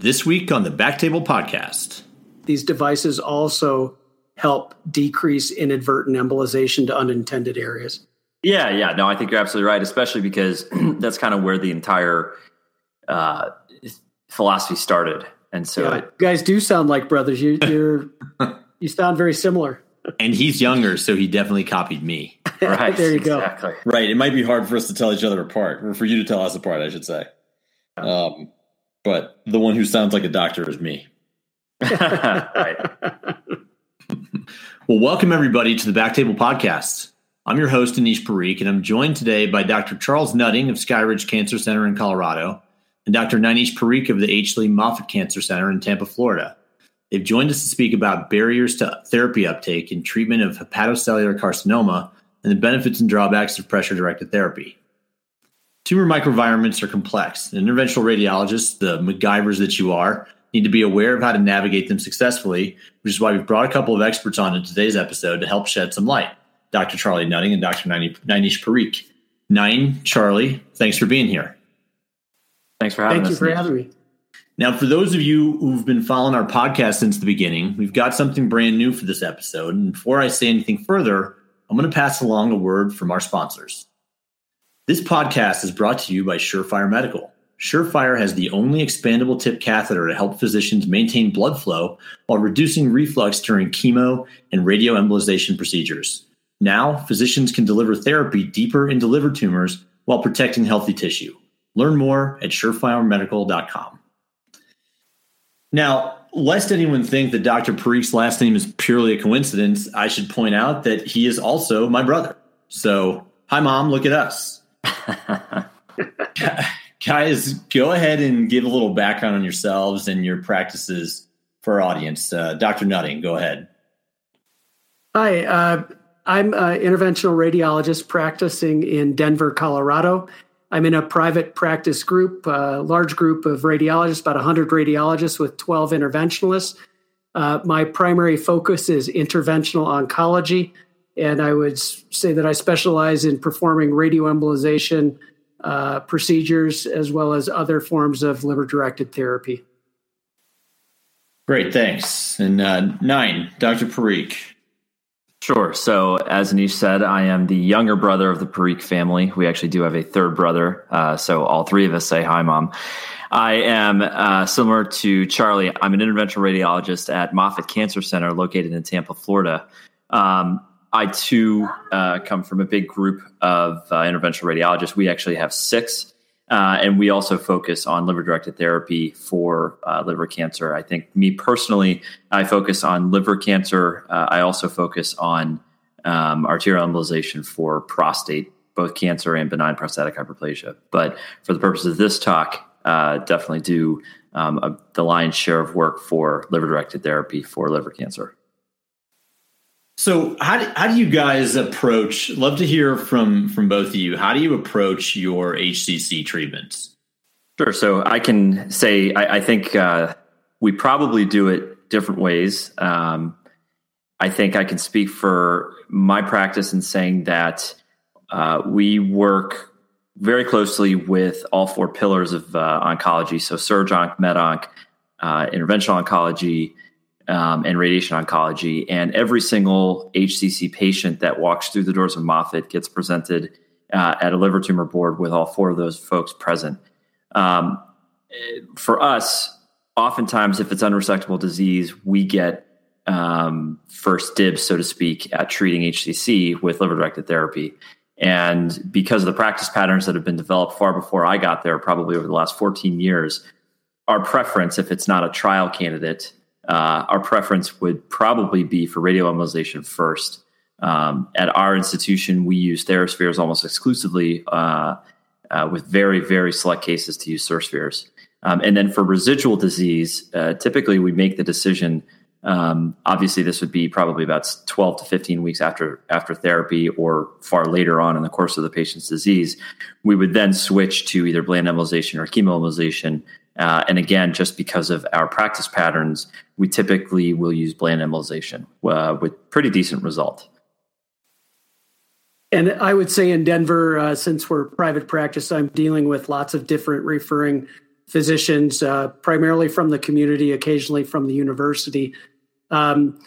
This week on the Backtable Podcast. These devices also help decrease inadvertent embolization to unintended areas. Yeah, yeah. No, I think you're absolutely right, especially because that's kind of where the entire uh, philosophy started. And so, Yeah, it, you guys do sound like brothers. You, you're you sound very similar. And he's younger, so he definitely copied me. right. there you go. Right. It might be hard for us to tell each other apart, or for you to tell us apart, I should say. Um, but the one who sounds like a doctor is me. right. Well, welcome everybody to the Backtable Podcast. I'm your host, Anish Parikh, and I'm joined today by Dr. Charles Nutting of Skyridge Cancer Center in Colorado and Dr. Nainesh Parikh of the H. Lee Moffitt Cancer Center in Tampa, Florida. They've joined us to speak about barriers to therapy uptake and treatment of hepatocellular carcinoma and the benefits and drawbacks of pressure directed therapy. Tumor microenvironments are complex. and Interventional radiologists, the MacGyvers that you are, need to be aware of how to navigate them successfully, which is why we've brought a couple of experts on in today's episode to help shed some light. Dr. Charlie Nutting and Dr. Nainesh Parikh. Nine, Charlie, thanks for being here. Thanks for having me. Thank you for having me. Now, for those of you who've been following our podcast since the beginning, we've got something brand new for this episode. And before I say anything further, I'm going to pass along a word from our sponsors. This podcast is brought to you by Surefire Medical. Surefire has the only expandable tip catheter to help physicians maintain blood flow while reducing reflux during chemo and radioembolization procedures. Now, physicians can deliver therapy deeper into liver tumors while protecting healthy tissue. Learn more at surefiremedical.com. Now, lest anyone think that Dr. Parikh's last name is purely a coincidence, I should point out that he is also my brother. So, hi, mom, look at us. Guys, go ahead and give a little background on yourselves and your practices for our audience. Uh, Dr. Nutting, go ahead. Hi, uh, I'm an interventional radiologist practicing in Denver, Colorado. I'm in a private practice group, a large group of radiologists, about 100 radiologists with 12 interventionalists. Uh, my primary focus is interventional oncology, and I would say that I specialize in performing radioembolization uh, procedures as well as other forms of liver directed therapy. Great, thanks. And uh, nine, Dr. Parikh. Sure. So, as Anish said, I am the younger brother of the Parikh family. We actually do have a third brother. Uh, so, all three of us say hi, mom. I am uh, similar to Charlie. I'm an interventional radiologist at Moffitt Cancer Center located in Tampa, Florida. Um, I too uh, come from a big group of uh, interventional radiologists. We actually have six. Uh, and we also focus on liver directed therapy for uh, liver cancer. I think, me personally, I focus on liver cancer. Uh, I also focus on um, arterial embolization for prostate, both cancer and benign prostatic hyperplasia. But for the purpose of this talk, uh, definitely do um, a, the lion's share of work for liver directed therapy for liver cancer. So how do, how do you guys approach? Love to hear from from both of you. How do you approach your HCC treatments? Sure. So I can say I, I think uh, we probably do it different ways. Um, I think I can speak for my practice in saying that uh, we work very closely with all four pillars of uh, oncology. So surg-onc, med-onc, uh, interventional oncology, um, and radiation oncology. And every single HCC patient that walks through the doors of Moffitt gets presented uh, at a liver tumor board with all four of those folks present. Um, for us, oftentimes, if it's unresectable disease, we get um, first dibs, so to speak, at treating HCC with liver directed therapy. And because of the practice patterns that have been developed far before I got there, probably over the last 14 years, our preference, if it's not a trial candidate, uh, our preference would probably be for radioembolization first. Um, at our institution, we use TheraSpheres almost exclusively, uh, uh, with very, very select cases to use SIR-Spheres. Um, and then for residual disease, uh, typically we make the decision. Um, obviously, this would be probably about 12 to 15 weeks after after therapy, or far later on in the course of the patient's disease. We would then switch to either bland embolization or chemoembolization. Uh, and again, just because of our practice patterns, we typically will use bland embolization uh, with pretty decent result. And I would say in Denver, uh, since we're private practice, I'm dealing with lots of different referring physicians, uh, primarily from the community, occasionally from the university. Um,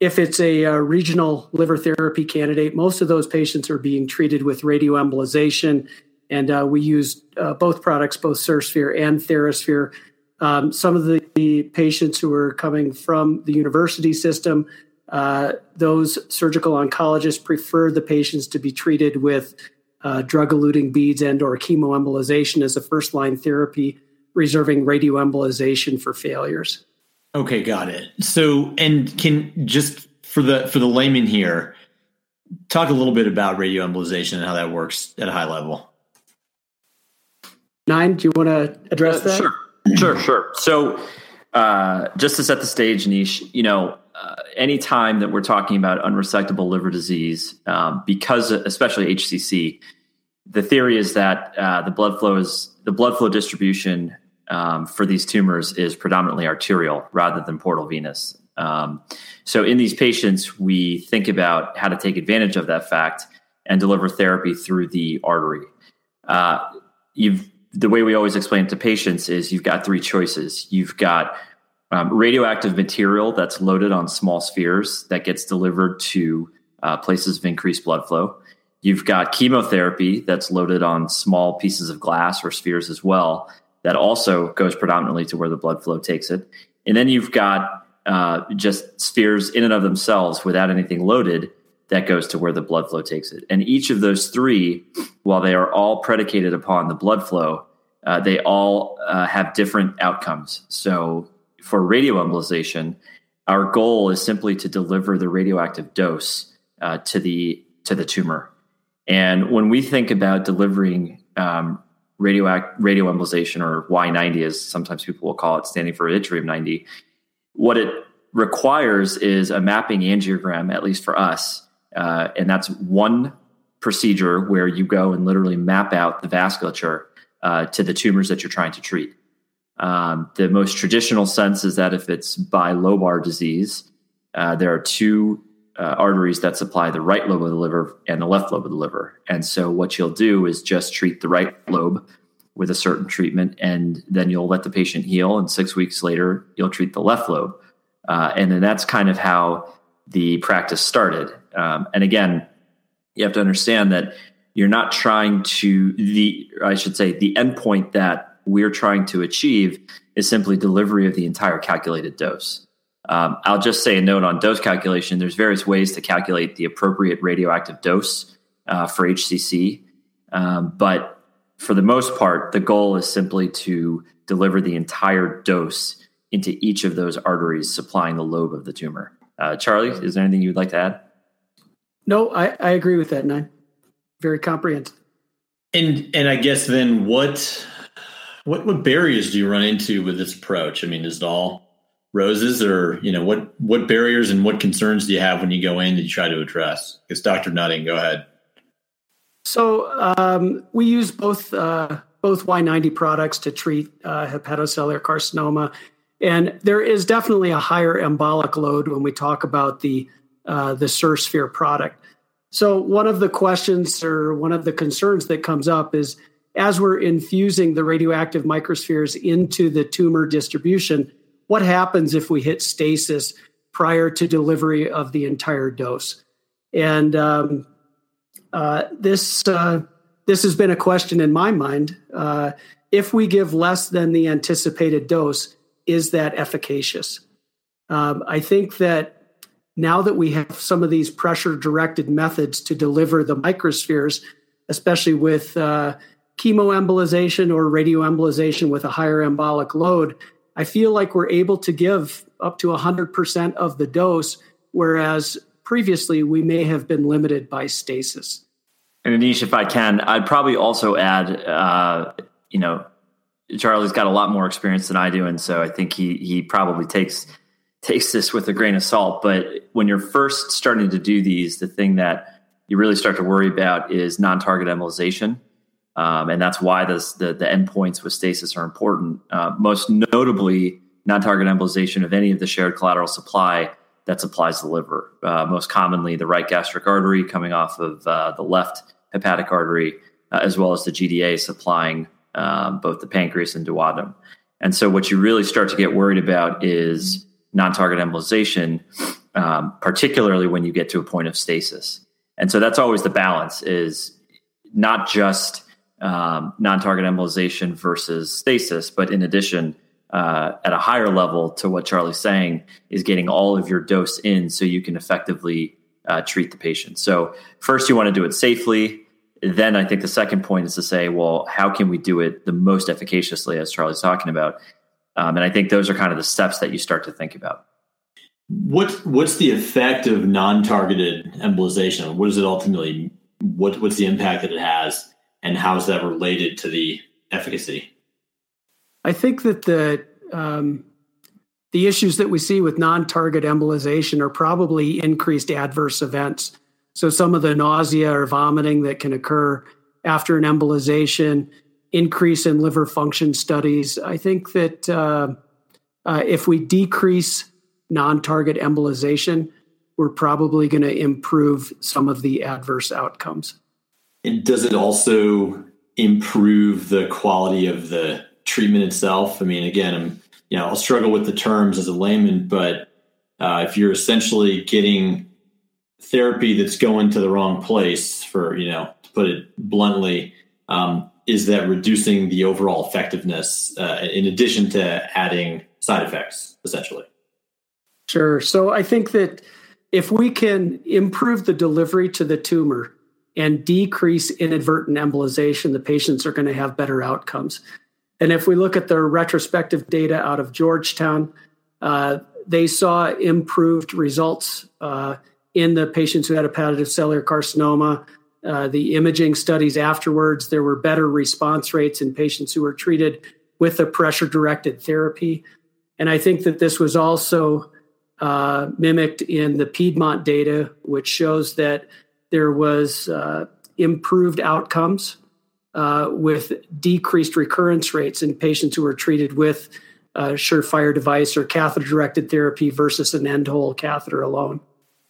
if it's a, a, regional liver therapy candidate, most of those patients are being treated with radioembolization, and uh, we use uh, both products, both SIR-Sphere and TheraSphere. Um, some of the, the, patients who are coming from the university system, uh, those surgical oncologists prefer the patients to be treated with uh, drug-eluting beads and or chemoembolization as a first-line therapy, reserving radioembolization for failures. Okay, got it. So, and can just for the for the layman here, talk a little bit about radioembolization and how that works at a high level. Nine, do you want to address uh, that? Sure, sure, sure. So, uh, just to set the stage, niche, you know, uh, anytime that we're talking about unresectable liver disease, um, because especially HCC, the theory is that uh, the blood flow is the blood flow distribution um, for these tumors is predominantly arterial rather than portal venous. Um, so, in these patients, we think about how to take advantage of that fact and deliver therapy through the artery. Uh, you've the way we always explain it to patients is you've got three choices. You've got um, radioactive material that's loaded on small spheres that gets delivered to uh, places of increased blood flow. You've got chemotherapy that's loaded on small pieces of glass or spheres as well that also goes predominantly to where the blood flow takes it. And then you've got uh, just spheres in and of themselves without anything loaded that goes to where the blood flow takes it. And each of those three, while they are all predicated upon the blood flow, uh, they all uh, have different outcomes. So for radioembolization, our goal is simply to deliver the radioactive dose uh, to the to the tumor. And when we think about delivering um, radioact radioembolization or Y90 as sometimes people will call it, standing for yttrium 90. What it requires is a mapping angiogram, at least for us, uh, and that's one procedure where you go and literally map out the vasculature uh, to the tumors that you're trying to treat. Um, the most traditional sense is that if it's bilobar disease, uh, there are two uh, arteries that supply the right lobe of the liver and the left lobe of the liver. And so what you'll do is just treat the right lobe with a certain treatment, and then you'll let the patient heal. And six weeks later, you'll treat the left lobe. Uh, and then that's kind of how the practice started. Um, and again, you have to understand that you're not trying to the I should say the endpoint that we're trying to achieve is simply delivery of the entire calculated dose. Um, I'll just say a note on dose calculation. There's various ways to calculate the appropriate radioactive dose uh, for HCC, um, but for the most part, the goal is simply to deliver the entire dose into each of those arteries supplying the lobe of the tumor. Uh, Charlie, is there anything you'd like to add? No, I, I agree with that, Nine. Very comprehensive. And and I guess then what what what barriers do you run into with this approach? I mean, is it all roses or you know what what barriers and what concerns do you have when you go in that you try to address it's dr nutting go ahead so um, we use both uh, both y90 products to treat uh, hepatocellular carcinoma and there is definitely a higher embolic load when we talk about the uh, the SIR-Sphere product so one of the questions or one of the concerns that comes up is as we're infusing the radioactive microspheres into the tumor distribution what happens if we hit stasis prior to delivery of the entire dose? And um, uh, this uh, this has been a question in my mind. Uh, if we give less than the anticipated dose, is that efficacious? Um, I think that now that we have some of these pressure directed methods to deliver the microspheres, especially with uh, chemoembolization or radioembolization with a higher embolic load, I feel like we're able to give up to 100% of the dose, whereas previously we may have been limited by stasis. And Anish, if I can, I'd probably also add, uh, you know, Charlie's got a lot more experience than I do, and so I think he he probably takes takes this with a grain of salt. But when you're first starting to do these, the thing that you really start to worry about is non-target embolization. Um, and that's why this, the, the endpoints with stasis are important. Uh, most notably, non-target embolization of any of the shared collateral supply that supplies the liver. Uh, most commonly, the right gastric artery coming off of uh, the left hepatic artery, uh, as well as the GDA supplying um, both the pancreas and duodenum. And so, what you really start to get worried about is non target embolization, um, particularly when you get to a point of stasis. And so, that's always the balance is not just um, non target embolization versus stasis, but in addition, uh, at a higher level to what Charlie's saying is getting all of your dose in so you can effectively uh, treat the patient. So, first, you want to do it safely. Then, I think the second point is to say, well, how can we do it the most efficaciously, as Charlie's talking about? Um, and I think those are kind of the steps that you start to think about. What what's the effect of non-targeted embolization? What is it ultimately? What what's the impact that it has, and how is that related to the efficacy? I think that the um, the issues that we see with non-target embolization are probably increased adverse events. So some of the nausea or vomiting that can occur after an embolization, increase in liver function studies. I think that uh, uh, if we decrease non-target embolization, we're probably going to improve some of the adverse outcomes. And does it also improve the quality of the treatment itself. I mean, again, I'm you know I'll struggle with the terms as a layman, but uh, if you're essentially getting therapy that's going to the wrong place, for you know to put it bluntly, um, is that reducing the overall effectiveness uh, in addition to adding side effects, essentially? Sure. So I think that if we can improve the delivery to the tumor and decrease inadvertent embolization, the patients are going to have better outcomes. And if we look at their retrospective data out of Georgetown, uh, they saw improved results uh, in the patients who had hepatocellular carcinoma. Uh, the imaging studies afterwards, there were better response rates in patients who were treated with a pressure directed therapy. And I think that this was also uh, mimicked in the Piedmont data, which shows that there was uh, improved outcomes uh, with decreased recurrence rates in patients who were treated with a Surefire device or catheter directed therapy versus an end hole catheter alone.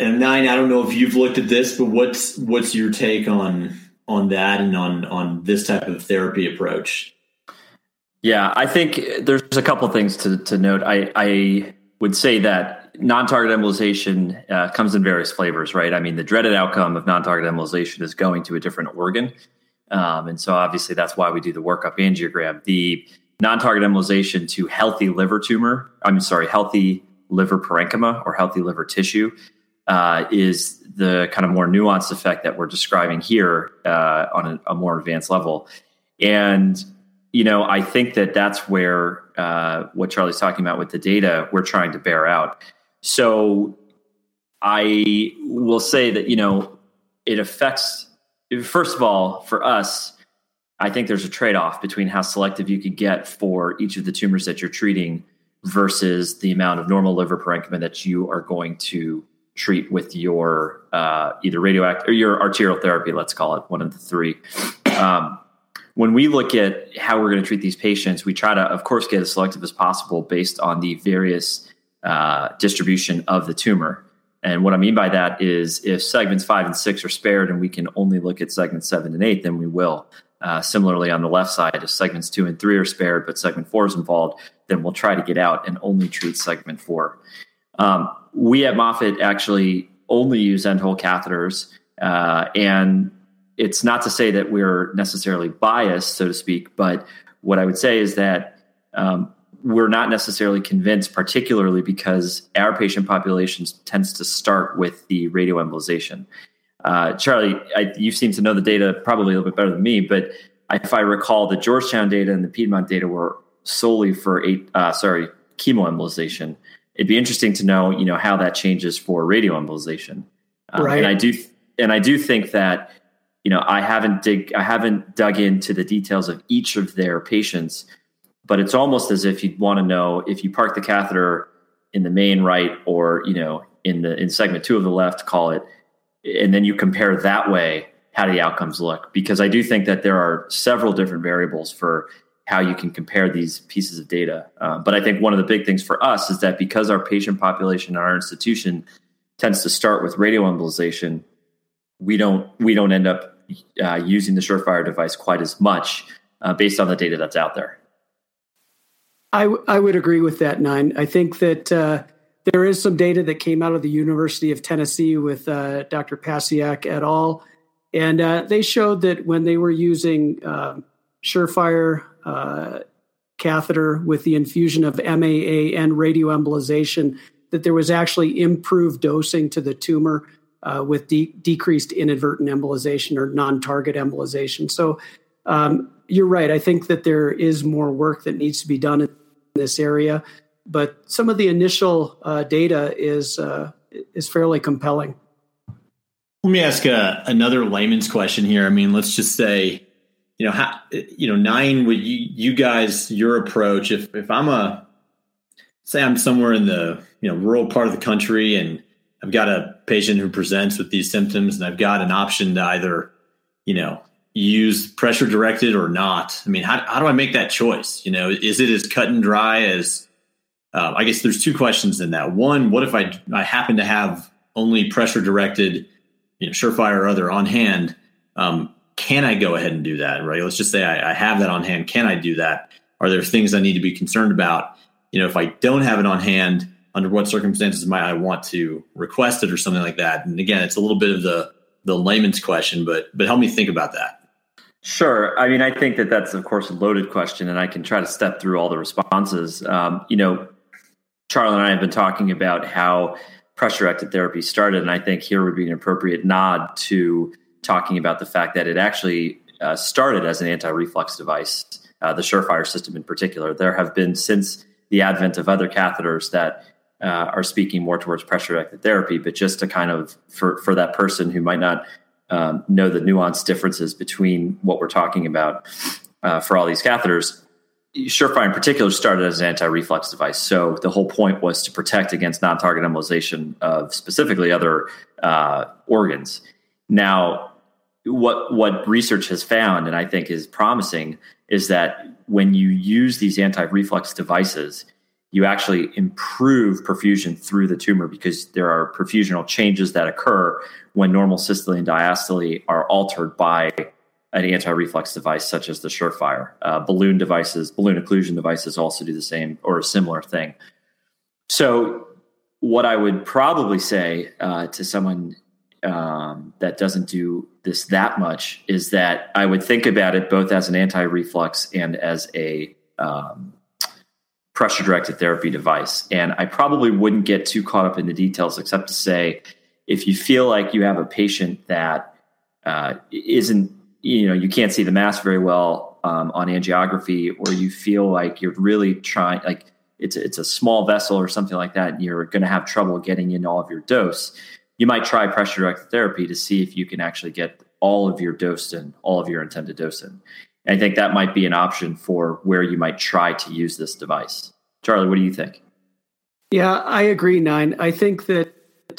And nine, I don't know if you've looked at this, but what's what's your take on on that and on on this type of therapy approach? Yeah, I think there's a couple things to to note. I I would say that non-target embolization uh, comes in various flavors, right? I mean, the dreaded outcome of non-target embolization is going to a different organ. Um, and so obviously that's why we do the workup angiogram. The non-target embolization to healthy liver tumor, I'm sorry, healthy liver parenchyma or healthy liver tissue uh, is the kind of more nuanced effect that we're describing here uh, on a, a, more advanced level. And, you know, I think that that's where uh, what Charlie's talking about with the data we're trying to bear out. So I will say that, you know, it affects first of all, for us, I think there's a trade off between how selective you could get for each of the tumors that you're treating versus the amount of normal liver parenchyma that you are going to treat with your uh, either radioactive or your arterial therapy, let's call it one of the three. Um, when we look at how we're going to treat these patients, we try to, of course, get as selective as possible based on the various uh, distribution of the tumor. And what I mean by that is if segments five and six are spared and we can only look at segments seven and eight, then we will. Uh, similarly, on the left side, if segments two and three are spared, but segment four is involved, then we'll try to get out and only treat segment four. Um, we at Moffitt actually only use end hole catheters. Uh, and it's not to say that we're necessarily biased, so to speak, but what I would say is that um, we're not necessarily convinced, particularly because our patient population tends to start with the radioembolization. Uh, Charlie, I, you seem to know the data probably a little bit better than me, but if I recall, the Georgetown data and the Piedmont data were solely for eight, uh, sorry, chemoembolization. It'd be interesting to know, you know, how that changes for radioembolization. Um, right. And I do, and I do think that, you know, I haven't dig, I haven't dug into the details of each of their patients but it's almost as if you'd want to know if you park the catheter in the main right or you know in the in segment two of the left call it and then you compare that way how do the outcomes look because i do think that there are several different variables for how you can compare these pieces of data uh, but i think one of the big things for us is that because our patient population in our institution tends to start with radioembolization we don't we don't end up uh, using the surefire device quite as much uh, based on the data that's out there. I, w- I would agree with that, Nine. I think that uh, there is some data that came out of the University of Tennessee with uh, Dr. Pasciak et al. And uh, they showed that when they were using uh, Surefire uh, catheter with the infusion of MAA and radioembolization, that there was actually improved dosing to the tumor uh, with de- decreased inadvertent embolization or non target embolization. So um, you're right. I think that there is more work that needs to be done in this area, but some of the initial uh, data is uh, is fairly compelling. Let me ask uh, another layman's question here. I mean, let's just say, you know, how, you know, nine. Would you, you guys, your approach? If if I'm a, say, I'm somewhere in the you know rural part of the country, and I've got a patient who presents with these symptoms, and I've got an option to either, you know, use pressure directed or not. I mean, how how do I make that choice? You know, is it as cut and dry as? Uh, I guess there's two questions in that. One, what if I I happen to have only pressure directed you know, Surefire or other on hand, um, can I go ahead and do that? Right. Let's just say I, I, have that on hand. Can I do that? Are there things I need to be concerned about? You know, if I don't have it on hand, under what circumstances might I want to request it or something like that? And again, it's a little bit of the the layman's question, but but help me think about that. Sure. I mean, I think that that's of course a loaded question, and I can try to step through all the responses. Um, you know, Charlie and I have been talking about how pressure directed therapy started. And I think here would be an appropriate nod to talking about the fact that it actually uh, started as an anti reflux device, uh, the Surefire system in particular. There have been, since the advent of other catheters that uh, are speaking more towards pressure directed therapy, but just to kind of, for, for that person who might not um, know the nuanced differences between what we're talking about uh, for all these catheters, Surefire in particular started as an anti-reflux device. So the whole point was to protect against non-target embolization of specifically other uh, organs. Now, what what research has found, and I think is promising, is that when you use these anti-reflux devices, you actually improve perfusion through the tumor because there are perfusional changes that occur when normal systole and diastole are altered by an anti-reflux device such as the Surefire. Uh, balloon devices, balloon occlusion devices also do the same or a similar thing. So, what I would probably say uh, to someone um, that doesn't do this that much is that I would think about it both as an anti-reflux and as a um, pressure-directed therapy device. And I probably wouldn't get too caught up in the details, except to say, if you feel like you have a patient that uh, not you know you can't see the mass very well um, on angiography or you feel like you're really trying like it's it's a small vessel or something like that and you're going to have trouble getting in all of your dose you might try pressure directed therapy to see if you can actually get all of your dose in all of your intended dose in and i think that might be an option for where you might try to use this device. Charlie what do you think? Yeah i agree nine. I think that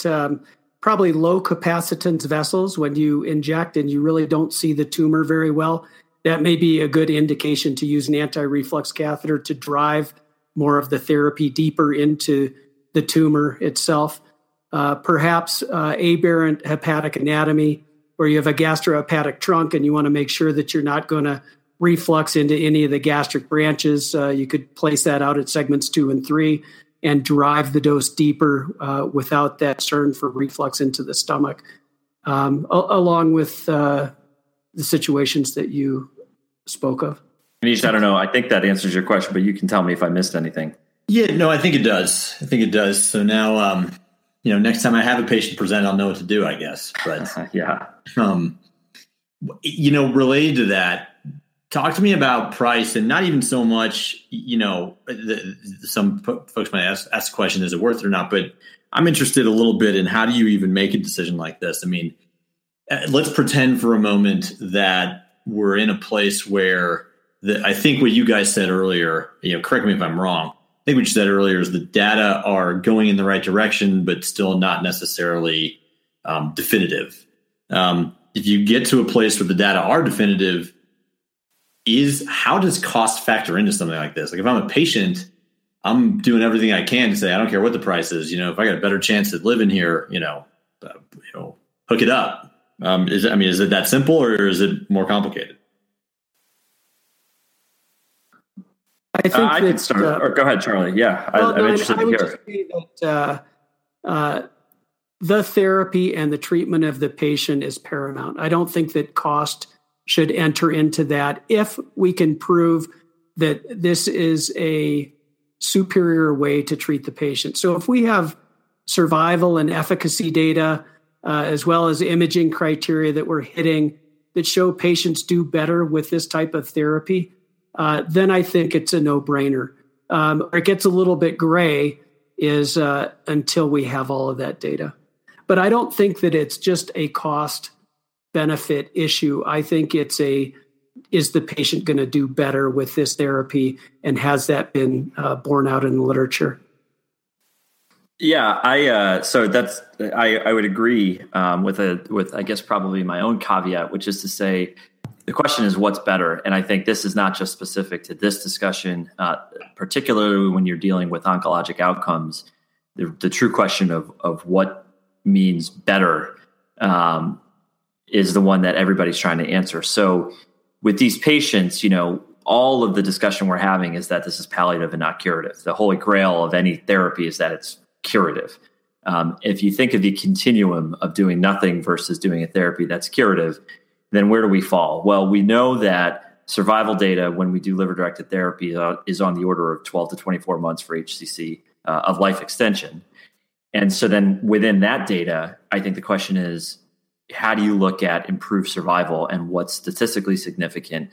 um, probably low capacitance vessels when you inject and you really don't see the tumor very well that may be a good indication to use an anti-reflux catheter to drive more of the therapy deeper into the tumor itself uh, perhaps uh, aberrant hepatic anatomy where you have a gastrohepatic trunk and you want to make sure that you're not going to reflux into any of the gastric branches uh, you could place that out at segments two and three and drive the dose deeper uh, without that concern for reflux into the stomach, um, a- along with uh, the situations that you spoke of. Manish, I don't know. I think that answers your question, but you can tell me if I missed anything. Yeah, no, I think it does. I think it does. So now, um, you know, next time I have a patient present, I'll know what to do, I guess. But yeah, um, you know, related to that, talk to me about price and not even so much you know the, some folks might ask, ask the question is it worth it or not? But i'm interested a little bit in how do you even make a decision like this? I mean uh, let's pretend for a moment that we're in a place where the, i think what you guys said earlier you know correct me if i'm wrong i think what you said earlier is the data are going in the right direction but still not necessarily um, definitive um, if you get to a place where the data are definitive is how does cost factor into something like this? Like if I'm a patient, I'm doing everything I can to say I don't care what the price is. You know, if I got a better chance at living here, you know, uh, you know, hook it up. Um, is I mean, is it that simple or is it more complicated? I think uh, I that, can start. Uh, or go ahead, Charlie. Yeah, well, I, am no, interested I, to hear. That, uh, uh, the therapy and the treatment of the patient is paramount. I don't think that cost should enter into that if we can prove that this is a superior way to treat the patient. So if we have survival and efficacy data, uh, as well as imaging criteria that we're hitting that show patients do better with this type of therapy, uh, then I think it's a no brainer. Um, it gets a little bit gray is uh, until we have all of that data. But I don't think that it's just a cost benefit issue. I think it's a is the patient going to do better with this therapy, and has that been uh, borne out in the literature? Yeah, I uh, so that's I, I would agree um, with a with I guess probably my own caveat, which is to say the question is what's better, and I think this is not just specific to this discussion, uh, particularly when you're dealing with oncologic outcomes. The, the true question of of what means better um, is the one that everybody's trying to answer. So with these patients, you know, all of the discussion we're having is that this is palliative and not curative. The holy grail of any therapy is that it's curative. Um, if you think of the continuum of doing nothing versus doing a therapy that's curative, then where do we fall? Well, we know that survival data when we do liver directed therapy uh, is on the order of 12 to 24 months for HCC uh, of life extension. And so then within that data, I think the question is how do you look at improved survival and what's statistically significant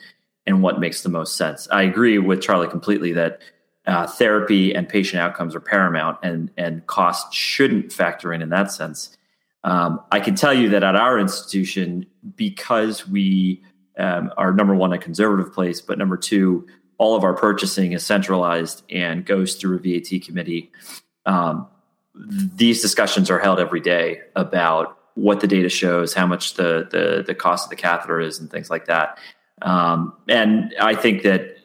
and what makes the most sense? I agree with Charlie completely that uh, therapy and patient outcomes are paramount and, and cost shouldn't factor in in that sense. Um, I can tell you that at our institution, because we um, are number one, a conservative place, but number two, all of our purchasing is centralized and goes through a VAT committee. Um, these discussions are held every day about what the data shows, how much the the, the cost of the catheter is, and things like that. Um, and I think that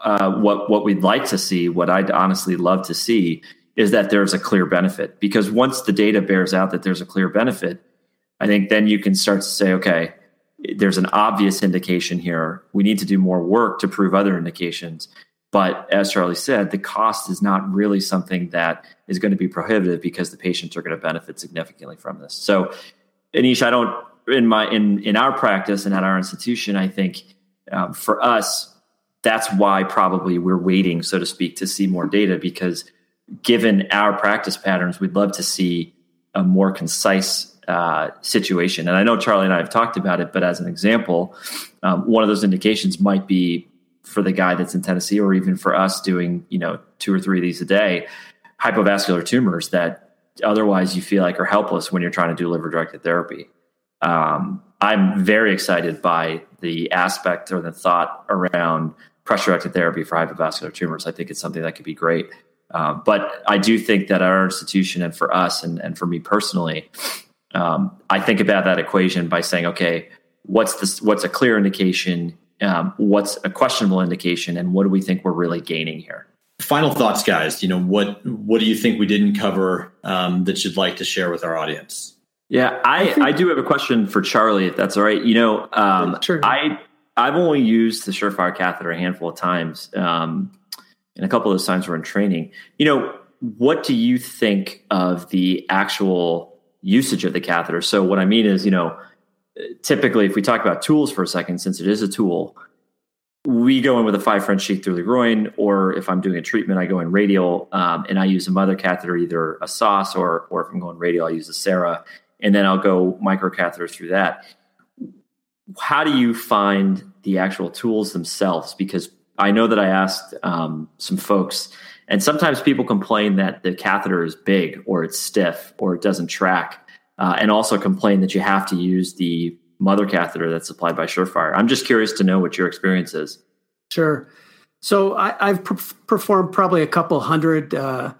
uh, what what we'd like to see, what I'd honestly love to see, is that there's a clear benefit. Because once the data bears out that there's a clear benefit, I think then you can start to say, okay, there's an obvious indication here. We need to do more work to prove other indications. But as Charlie said, the cost is not really something that is going to be prohibitive because the patients are going to benefit significantly from this. So, Anish, I don't in my in in our practice and at our institution, I think um, for us, that's why probably we're waiting, so to speak, to see more data because given our practice patterns, we'd love to see a more concise uh, situation. And I know Charlie and I have talked about it, but as an example, um, one of those indications might be for the guy that's in Tennessee, or even for us doing, you know, two or three of these a day, hypovascular tumors that otherwise you feel like are helpless when you're trying to do liver directed therapy. Um, I'm very excited by the aspect or the thought around pressure directed therapy for hypovascular tumors. I think it's something that could be great. Um, but I do think that our institution and for us and, and for me personally, um, I think about that equation by saying, okay, what's this? What's a clear indication? um, what's a questionable indication and what do we think we're really gaining here final thoughts guys you know what what do you think we didn't cover um, that you'd like to share with our audience yeah i i, do have a question for charlie if that's all right you know um, sure. i i've only used the surefire catheter a handful of times um, and a couple of those times were in training you know what do you think of the actual usage of the catheter so what i mean is you know typically, if we talk about tools for a second, since it is a tool, we go in with a five French sheath through the groin, or if I'm doing a treatment, I go in radial um, and I use a mother catheter, either a sauce or, or if I'm going radial, I use a Sarah, and then I'll go microcatheter through that. How do you find the actual tools themselves? Because I know that I asked um, some folks, and sometimes people complain that the catheter is big or it's stiff or it doesn't track uh, and also complain that you have to use the mother catheter that's supplied by Surefire. I'm just curious to know what your experience is. Sure. So I, have performed probably a couple hundred uh,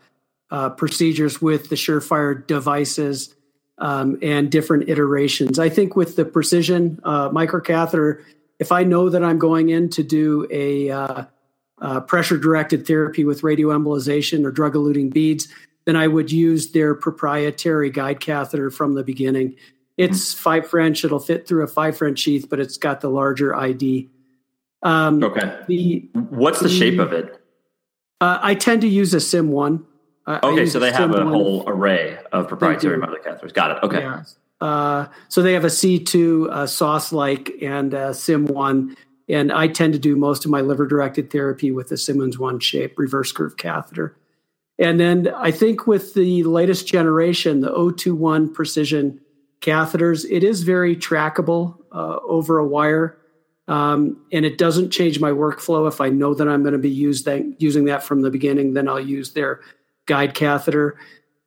uh, procedures with the Surefire devices um, and different iterations. I think with the precision uh, microcatheter, if I know that I'm going in to do a uh, uh, pressure directed therapy with radioembolization or drug eluting beads, then I would use their proprietary guide catheter from the beginning. It's mm-hmm. five French, it'll fit through a five French sheath, but it's got the larger ID. Um, okay. The what's the, the, shape of it? Uh, I tend to use a Sim one. okay, so they have a whole array of proprietary mother catheters. Got it. Okay. Yeah. Uh, so they have a C2, a sauce like, and a Sim one. And I tend to do most of my liver directed therapy with the Simmons one shape reverse curve catheter. And then I think with the latest generation, the 021 precision catheters, it is very trackable uh, over a wire. Um, and it doesn't change my workflow. If I know that I'm going to be that, using that from the beginning, then I'll use their guide catheter.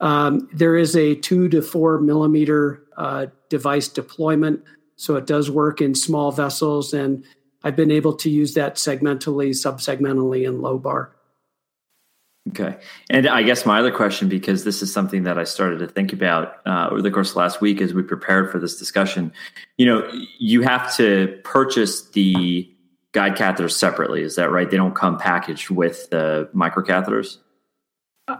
Um, there is a two to four millimeter uh, device deployment, so it does work in small vessels, and I've been able to use that segmentally, subsegmentally in lobar. Okay. And I guess my other question, because this is something that I started to think about uh, over the course of last week as we prepared for this discussion, you know, you have to purchase the guide catheters separately. Is that right? They don't come packaged with the microcatheters?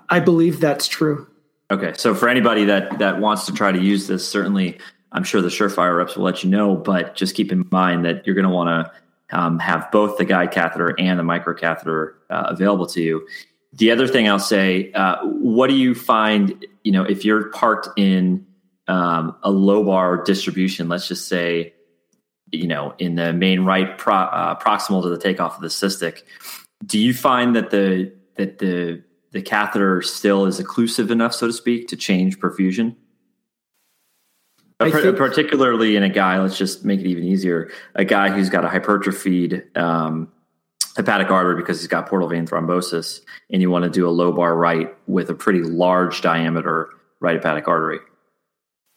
I believe that's true. Okay. So for anybody that, that wants to try to use this, certainly I'm sure the Surefire reps will let you know, but just keep in mind that you're going to want to um, have both the guide catheter and the microcatheter uh, available to you the other thing I'll say, uh, what do you find? You know, if you're parked in um, a lobar distribution, let's just say, you know, in the main right pro, uh, proximal to the takeoff of the cystic, do you find that the that the the catheter still is occlusive enough, so to speak, to change perfusion? Think, particularly in a guy, let's just make it even easier. A guy who's got a hypertrophied um, hepatic artery because he's got portal vein thrombosis, and you want to do a lobar right with a pretty large diameter right hepatic artery?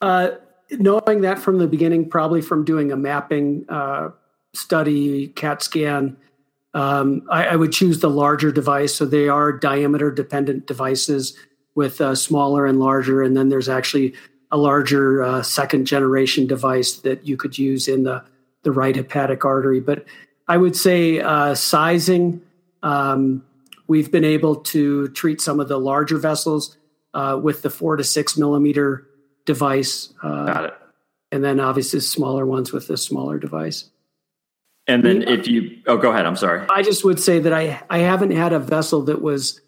Uh, knowing that from the beginning, probably from doing a mapping uh, study, CAT scan, um, I, I, would choose the larger device. So they are diameter dependent devices with uh, smaller and larger, and then there's actually a larger uh, second generation device that you could use in the the right hepatic artery. But I would say uh, sizing. Um, we've been able to treat some of the larger vessels uh, with the four to six millimeter device. Uh, Got it. And then obviously smaller ones with the smaller device. And then if you, oh, go ahead. I'm sorry. I just would say that I, I haven't had a vessel that was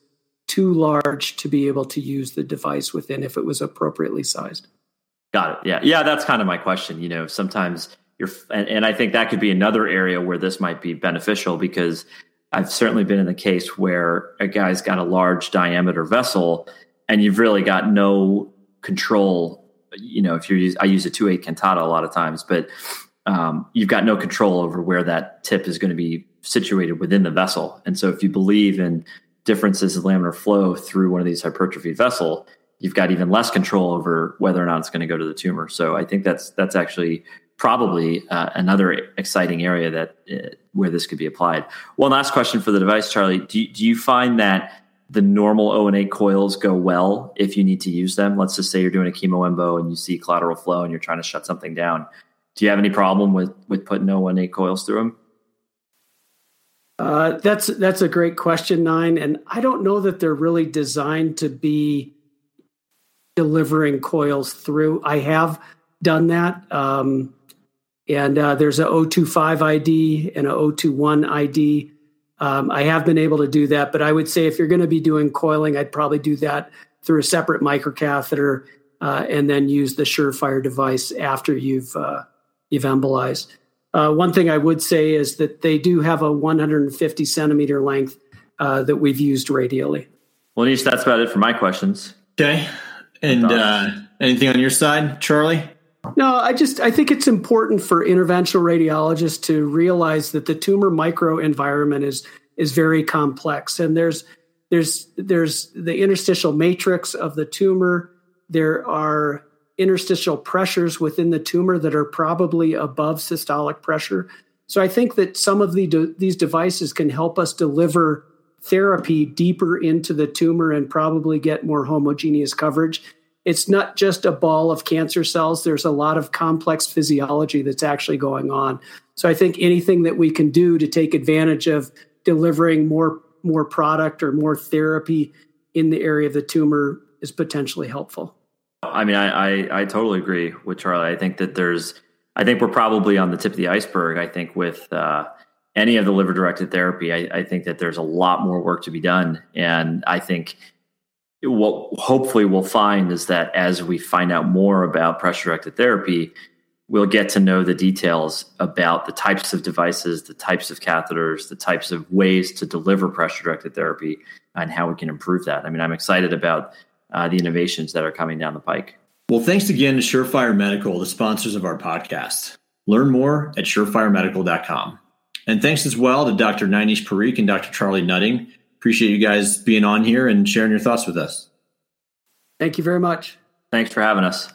too large to be able to use the device within if it was appropriately sized. Got it. Yeah. Yeah. That's kind of my question. You know, sometimes you're and, and, I think that could be another area where this might be beneficial because I've certainly been in the case where a guy's got a large diameter vessel and you've really got no control. You know, if you're I use a two eight cantata a lot of times, but um, you've got no control over where that tip is going to be situated within the vessel. And so, if you believe in differences in laminar flow through one of these hypertrophy vessel, you've got even less control over whether or not it's going to go to the tumor. So I think that's that's actually probably uh, another exciting area that uh, where this could be applied. One last question for the device, Charlie. Do you, do you find that the normal O and A coils go well if you need to use them? Let's just say you're doing a chemo embo and you see collateral flow and you're trying to shut something down. Do you have any problem with with putting O and A coils through them? Uh, that's that's a great question, nine, and I don't know that they're really designed to be delivering coils through. I have done that. Um, and uh, there's a 025 ID and a 021 ID. Um, I have been able to do that, but I would say if you're going to be doing coiling, I'd probably do that through a separate microcatheter uh, and then use the Surefire device after you've uh, you've embolized. Uh, one thing I would say is that they do have a 150 centimeter length uh, that we've used radially. Well, Nish, that's about it for my questions. Okay, and uh, anything on your side, Charlie? No, I just I think it's important for interventional radiologists to realize that the tumor microenvironment is is very complex, and there's there's there's the interstitial matrix of the tumor. There are interstitial pressures within the tumor that are probably above systolic pressure. So I think that some of the these devices can help us deliver therapy deeper into the tumor and probably get more homogeneous coverage it's not just a ball of cancer cells. There's a lot of complex physiology that's actually going on. So I think anything that we can do to take advantage of delivering more more product or more therapy in the area of the tumor is potentially helpful. I mean, I, I, I totally agree with Charlie. I think that there's, I think we're probably on the tip of the iceberg. I think with uh, any of the liver directed therapy, I, I, think that there's a lot more work to be done. And I think what hopefully we'll find is that as we find out more about pressure directed therapy, we'll get to know the details about the types of devices, the types of catheters, the types of ways to deliver pressure directed therapy, and how we can improve that. I mean, I'm excited about uh, the innovations that are coming down the pike. Well, thanks again to Surefire Medical, the sponsors of our podcast. Learn more at surefiremedical.com. And thanks as well to Dr. Nainesh Parikh and Dr. Charlie Nutting. Appreciate you guys being on here and sharing your thoughts with us. Thank you very much. Thanks for having us.